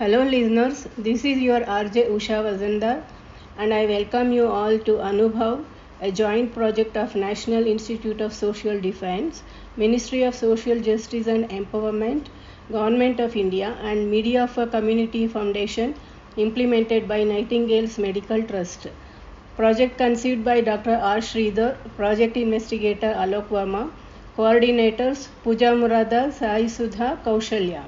Hello, listeners. This is your RJ Usha Vazandar, and I welcome you all to Anubhav, a joint project of National Institute of Social Defense, Ministry of Social Justice and Empowerment, Government of India, and Media for Community Foundation, implemented by Nightingale's Medical Trust. Project conceived by Dr. R. Sridhar, Project Investigator Alok Verma, Coordinators Pooja Murada, Sai Sudha, Kaushalya.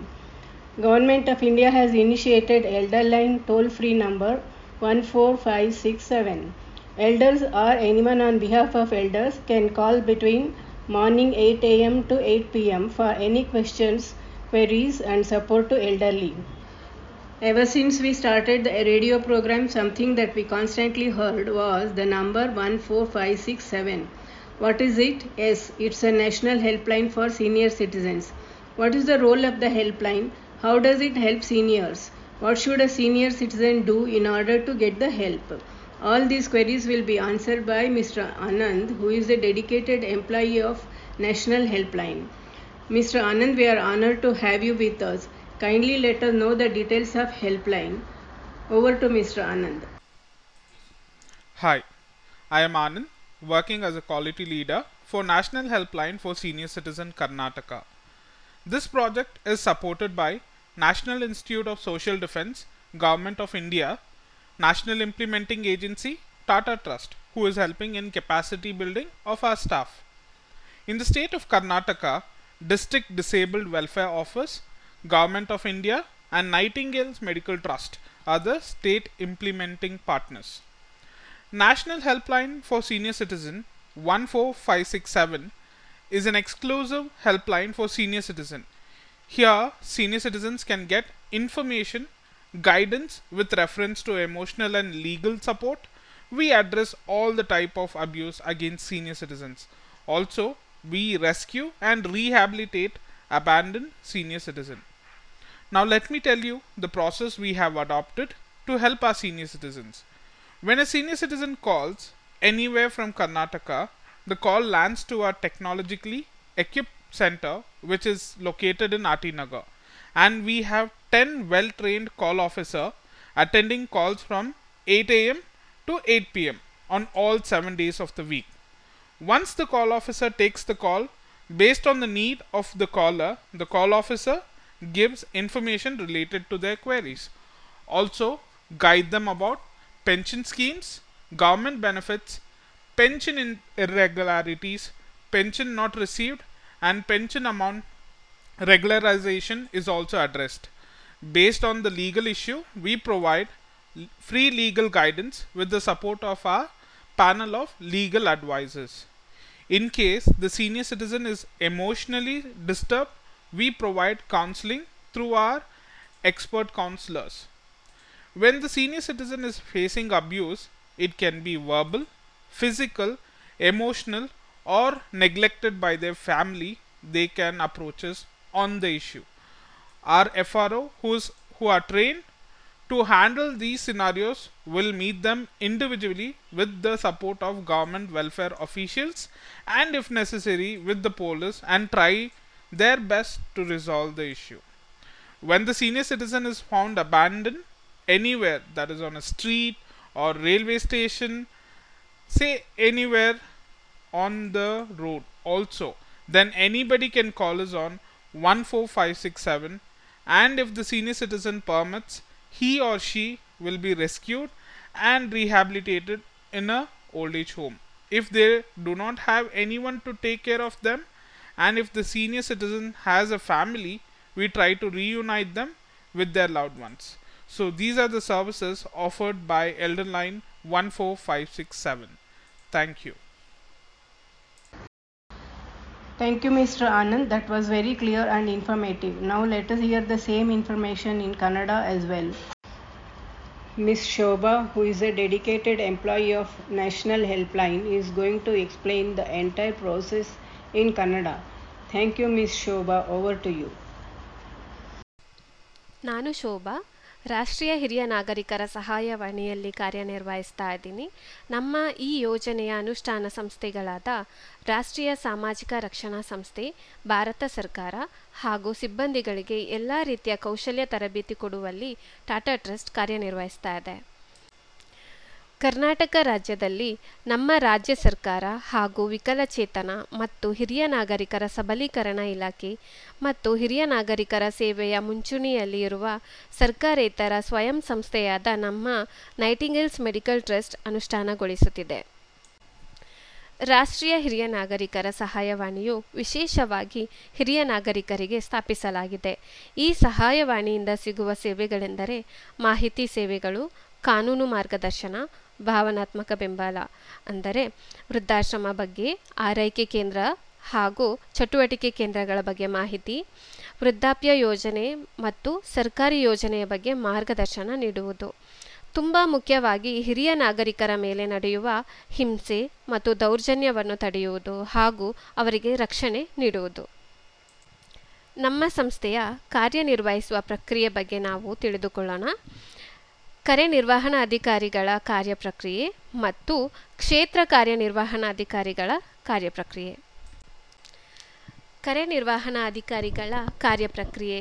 Government of India has initiated Elder Line toll free number 14567. Elders or anyone on behalf of elders can call between morning 8 am to 8 pm for any questions, queries, and support to elderly. Ever since we started the radio program, something that we constantly heard was the number 14567. What is it? Yes, it's a national helpline for senior citizens. What is the role of the helpline? How does it help seniors? What should a senior citizen do in order to get the help? All these queries will be answered by Mr. Anand, who is a dedicated employee of National Helpline. Mr. Anand, we are honored to have you with us. Kindly let us know the details of helpline. Over to Mr. Anand. Hi, I am Anand, working as a quality leader for National Helpline for Senior Citizen Karnataka. This project is supported by National Institute of Social Defense, Government of India, National Implementing Agency, Tata Trust, who is helping in capacity building of our staff. In the state of Karnataka, District Disabled Welfare Office, Government of India, and Nightingale's Medical Trust are the state implementing partners. National Helpline for Senior Citizen 14567 is an exclusive helpline for senior citizen. Here, senior citizens can get information, guidance with reference to emotional and legal support. We address all the type of abuse against senior citizens. Also, we rescue and rehabilitate abandoned senior citizen. Now let me tell you the process we have adopted to help our senior citizens. When a senior citizen calls anywhere from Karnataka, the call lands to our technologically equipped center which is located in RT Nagar and we have 10 well trained call officer attending calls from 8 am to 8 pm on all 7 days of the week. Once the call officer takes the call, based on the need of the caller, the call officer gives information related to their queries. Also, guide them about pension schemes, government benefits, pension irregularities, pension not received, and pension amount regularization is also addressed. Based on the legal issue, we provide free legal guidance with the support of our panel of legal advisors. In case the senior citizen is emotionally disturbed, we provide counseling through our expert counselors. When the senior citizen is facing abuse, it can be verbal, physical, emotional, or neglected by their family, they can approach us on the issue. Our FRO, who's, who are trained to handle these scenarios, will meet them individually with the support of government welfare officials and, if necessary, with the police and try their best to resolve the issue. When the senior citizen is found abandoned anywhere, that is on a street or railway station, say anywhere on the road also, then anybody can call us on 14567 and if the senior citizen permits, he or she will be rescued and rehabilitated in a old age home. If they do not have anyone to take care of them and if the senior citizen has a family, we try to reunite them with their loved ones. So these are the services offered by Elder Line 14567. Thank you. Thank you, Mr. Anand. That was very clear and informative. Now let us hear the same information in Kannada as well. Ms. Shoba, who is a dedicated employee of National Helpline, is going to explain the entire process in Kannada. Thank you, Ms. Shoba. Over to you. ನಾನು ಶೋಭಾ ರಾಷ್ಟ್ರೀಯ ಹಿರಿಯ ನಾಗರಿಕರ ಸಹಾಯವಾಣಿಯಲ್ಲಿ ಕಾರ್ಯನಿರ್ವಹಿಸ್ತಾ ಇದ್ದೀನಿ. ನಮ್ಮ ಈ ಯೋಜನೆಯ ಅನುಷ್ಠಾನ ಸಂಸ್ಥೆಗಳಾದ ರಾಷ್ಟ್ರೀಯ ಸಾಮಾಜಿಕ ರಕ್ಷಣಾ ಸಂಸ್ಥೆ, ಭಾರತ ಸರ್ಕಾರ ಹಾಗೂ ಸಿಬ್ಬಂದಿಗಳಿಗೆ ಎಲ್ಲ ರೀತಿಯ ಕೌಶಲ್ಯ ತರಬೇತಿ ಕೊಡುವಲ್ಲಿ ಟಾಟಾ ಟ್ರಸ್ಟ್ ಕಾರ್ಯನಿರ್ವಹಿಸ್ತಾ ಇದೆ. ಕರ್ನಾಟಕ ರಾಜ್ಯದಲ್ಲಿ ನಮ್ಮ ರಾಜ್ಯ ಸರ್ಕಾರ ಹಾಗೂ ವಿಕಲಚೇತನ ಮತ್ತು ಹಿರಿಯ ನಾಗರಿಕರ ಸಬಲೀಕರಣ ಇಲಾಖೆ ಮತ್ತು ಹಿರಿಯ ನಾಗರಿಕರ ಸೇವೆಯ ಮುಂಚೂಣಿಯಲ್ಲಿ ಇರುವ ಸರ್ಕಾರೇತರ ಸ್ವಯಂ ಸಂಸ್ಥೆಯಾದ ನಮ್ಮ ನೈಟಿಂಗೇಲ್ಸ್ ಮೆಡಿಕಲ್ ಟ್ರಸ್ಟ್ ಅನುಷ್ಠಾನಗೊಳಿಸುತ್ತಿದೆ. ರಾಷ್ಟ್ರೀಯ ಹಿರಿಯ ನಾಗರಿಕರ ಸಹಾಯವಾಣಿಯು ವಿಶೇಷವಾಗಿ ಹಿರಿಯ ನಾಗರಿಕರಿಗೆ ಸ್ಥಾಪಿಸಲಾಗಿದೆ. ಈ ಸಹಾಯವಾಣಿಯಿಂದ ಸಿಗುವ ಸೇವೆಗಳೆಂದರೆ ಮಾಹಿತಿ ಸೇವೆಗಳು ಕಾನೂನು ಮಾರ್ಗದರ್ಶನ, ಭಾವನಾತ್ಮಕ ಬೆಂಬಲ ಅಂದರೆ ವೃದ್ಧಾಶ್ರಮ ಬಗ್ಗೆ, ಆರೈಕೆ ಕೇಂದ್ರ ಹಾಗೂ ಚಟುವಟಿಕೆ ಕೇಂದ್ರಗಳ ಬಗ್ಗೆ ಮಾಹಿತಿ, ವೃದ್ಧಾಪ್ಯ ಯೋಜನೆ ಮತ್ತು ಸರ್ಕಾರಿ ಯೋಜನೆಯ ಬಗ್ಗೆ ಮಾರ್ಗದರ್ಶನ ನೀಡುವುದು. ತುಂಬ ಮುಖ್ಯವಾಗಿ ಹಿರಿಯ ನಾಗರಿಕರ ಮೇಲೆ ನಡೆಯುವ ಹಿಂಸೆ ಮತ್ತು ದೌರ್ಜನ್ಯವನ್ನು ತಡೆಯುವುದು ಹಾಗೂ ಅವರಿಗೆ ರಕ್ಷಣೆ ನೀಡುವುದು. ನಮ್ಮ ಸಂಸ್ಥೆಯ ಕಾರ್ಯನಿರ್ವಹಿಸುವ ಪ್ರಕ್ರಿಯೆ ಬಗ್ಗೆ ನಾವು ತಿಳಿದುಕೊಳ್ಳೋಣ. ಕರೆ ನಿರ್ವಹಣಾಧಿಕಾರಿಗಳ ಕಾರ್ಯಪ್ರಕ್ರಿಯೆ ಮತ್ತು ಕ್ಷೇತ್ರ ಕಾರ್ಯನಿರ್ವಹಣಾಧಿಕಾರಿಗಳ ಕಾರ್ಯಪ್ರಕ್ರಿಯೆ. ಕರೆ ನಿರ್ವಹಣಾಧಿಕಾರಿಗಳ ಕಾರ್ಯಪ್ರಕ್ರಿಯೆ.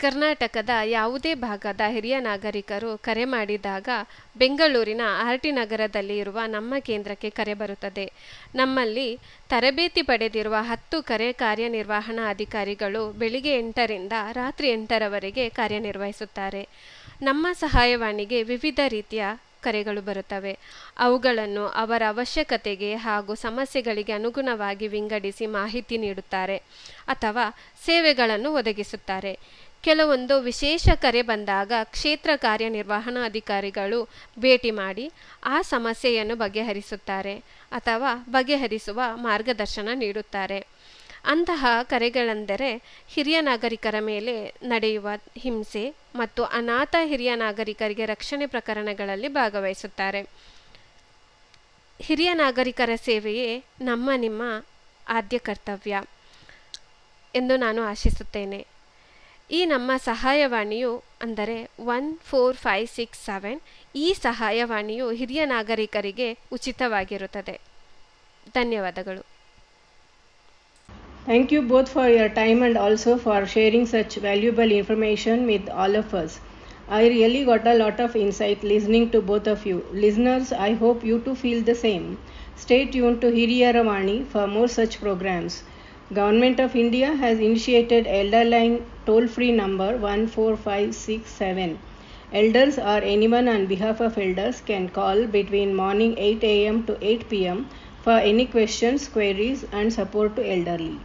ಕರ್ನಾಟಕದ ಯಾವುದೇ ಭಾಗದ ಹಿರಿಯ ನಾಗರಿಕರು ಕರೆ ಮಾಡಿದಾಗ ಬೆಂಗಳೂರಿನ ಆರ್ ಟಿ ನಗರದಲ್ಲಿ ಇರುವ ನಮ್ಮ ಕೇಂದ್ರಕ್ಕೆ ಕರೆ ಬರುತ್ತದೆ. ನಮ್ಮಲ್ಲಿ ತರಬೇತಿ ಪಡೆದಿರುವ ಹತ್ತು ಕರೆ ಕಾರ್ಯನಿರ್ವಹಣಾ ಅಧಿಕಾರಿಗಳು ಬೆಳಿಗ್ಗೆ ಎಂಟರಿಂದ ರಾತ್ರಿ ಎಂಟರವರೆಗೆ ಕಾರ್ಯನಿರ್ವಹಿಸುತ್ತಾರೆ. ನಮ್ಮ ಸಹಾಯವಾಣಿಗೆ ವಿವಿಧ ರೀತಿಯ ಕರೆಗಳು ಬರುತ್ತವೆ. ಅವುಗಳನ್ನು ಅವರ ಅವಶ್ಯಕತೆಗೆ ಹಾಗೂ ಸಮಸ್ಯೆಗಳಿಗೆ ಅನುಗುಣವಾಗಿ ವಿಂಗಡಿಸಿ ಮಾಹಿತಿ ನೀಡುತ್ತಾರೆ ಅಥವಾ ಸೇವೆಗಳನ್ನು ಒದಗಿಸುತ್ತಾರೆ. ಕೆಲವೊಂದು ವಿಶೇಷ ಕರೆ ಬಂದಾಗ ಕ್ಷೇತ್ರ ಕಾರ್ಯನಿರ್ವಹಣಾಧಿಕಾರಿಗಳು ಭೇಟಿ ಮಾಡಿ ಆ ಸಮಸ್ಯೆಯನ್ನು ಬಗೆಹರಿಸುತ್ತಾರೆ ಅಥವಾ ಬಗೆಹರಿಸುವ ಮಾರ್ಗದರ್ಶನ ನೀಡುತ್ತಾರೆ. ಅಂತಹ ಕರೆಗಳೆಂದರೆ ಹಿರಿಯ ನಾಗರಿಕರ ಮೇಲೆ ನಡೆಯುವ ಹಿಂಸೆ ಮತ್ತು ಅನಾಥ ಹಿರಿಯ ನಾಗರಿಕರಿಗೆ ರಕ್ಷಣೆ ಪ್ರಕರಣಗಳಲ್ಲಿ ಭಾಗವಹಿಸುತ್ತಾರೆ. ಹಿರಿಯ ನಾಗರಿಕರ ಸೇವೆಯೇ ನಮ್ಮ ನಿಮ್ಮ ಆದ್ಯ ಕರ್ತವ್ಯ ಎಂದು ನಾನು ಆಶಿಸುತ್ತೇನೆ. ಈ ನಮ್ಮ ಸಹಾಯವಾಣಿಯು ಅಂದರೆ one four five six seven ಈ ಸಹಾಯವಾಣಿಯು ಹಿರಿಯ ನಾಗರಿಕರಿಗೆ ಉಚಿತವಾಗಿರುತ್ತದೆ. ಧನ್ಯವಾದಗಳು. Thank you both for your time and also for sharing such valuable information with all of us. I really got a lot of insight listening to both of you. Listeners, I hope you too feel the same. Stay tuned to Hiriyaravani for more such programs. Government of India has initiated Elder Line toll-free number 14567. Elders or anyone on behalf of elders can call between morning 8 am to 8 pm for any questions, queries and support to elderly.